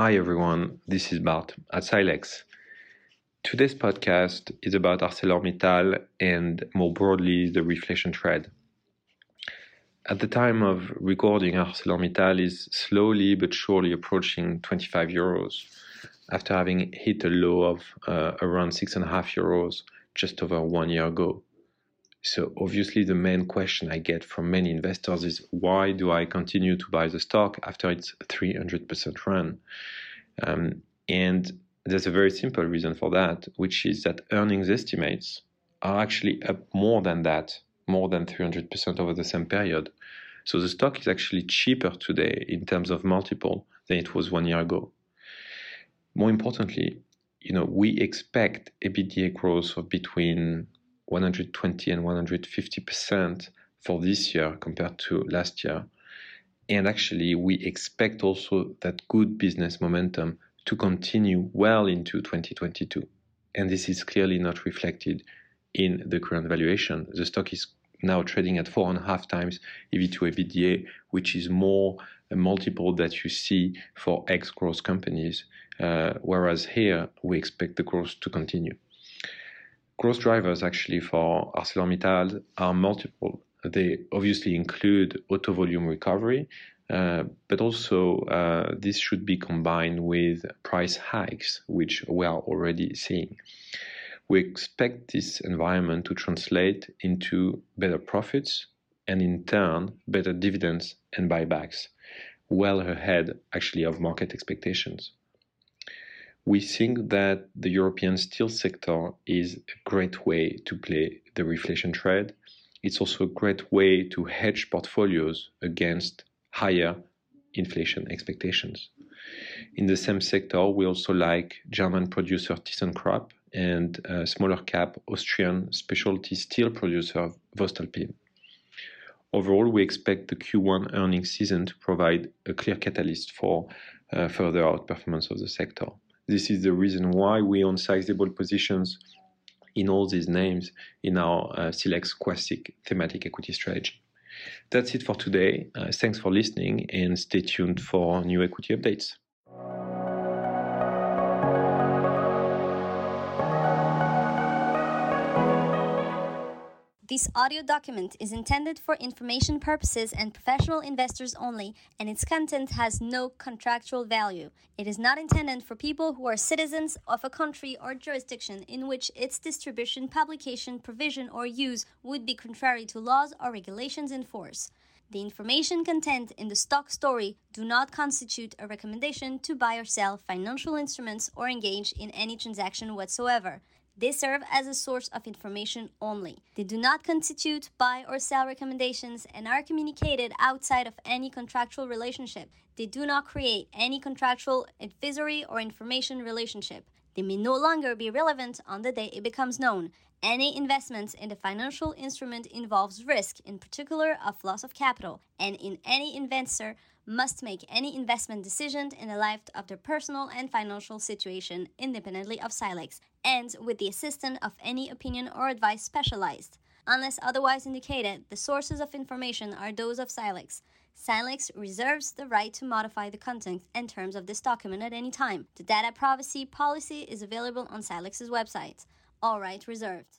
Hi everyone, this is Bart at Silex. Today's podcast is about ArcelorMittal and more broadly the reflation trend. At the time of recording, ArcelorMittal is slowly but surely approaching 25 euros after having hit a low of uh, around 6.5 euros just over one year ago. So, obviously, the main question I get from many investors is why do I continue to buy the stock after its 300% run? Um, and there's a very simple reason for that, which is that earnings estimates are actually up more than that, more than 300% over the same period. So the stock is actually cheaper today in terms of multiple than it was one year ago. More importantly, you know, we expect EBITDA growth of between 120 and 150% for this year compared to last year. And actually, we expect also that good business momentum to continue well into 2022. And this is clearly not reflected in the current valuation. The stock is now trading at four and a half times EV to EBITDA, which is more a multiple that you see for ex growth companies. Uh, whereas here, we expect the growth to continue. Growth drivers actually for ArcelorMittal are multiple. They obviously include auto volume recovery, uh, but also uh, this should be combined with price hikes, which we are already seeing. We expect this environment to translate into better profits and in turn better dividends and buybacks, well ahead actually of market expectations. We think that the European steel sector is a great way to play the reflation trade. It's also a great way to hedge portfolios against higher inflation expectations. In the same sector, we also like German producer ThyssenKrupp and smaller cap Austrian specialty steel producer Voestalpine. Overall, we expect the Q1 earnings season to provide a clear catalyst for uh, further outperformance of the sector. This is the reason why we own sizable positions in all these names in our uh, Silex Classic thematic equity strategy. That's it for today. Uh, thanks for listening and stay tuned for new equity updates. This audio document is intended for information purposes and professional investors only, and its content has no contractual value. It is not intended for people who are citizens of a country or jurisdiction in which its distribution, publication, provision, or use would be contrary to laws or regulations in force. The information contained in the stock story do not constitute a recommendation to buy or sell financial instruments or engage in any transaction whatsoever. They serve as a source of information only. They do not constitute buy or sell recommendations and are communicated outside of any contractual relationship. They do not create any contractual advisory or information relationship. They may no longer be relevant on the day it becomes known. Any investments in the financial instrument involves risk, in particular of loss of capital, and in any investor must make any investment decision in the light of their personal and financial situation independently of Silex and with the assistance of any opinion or advice specialized. Unless otherwise indicated, the sources of information are those of Silex. Silex reserves the right to modify the content and terms of this document at any time. The data privacy policy is available on Silex's website. All rights reserved.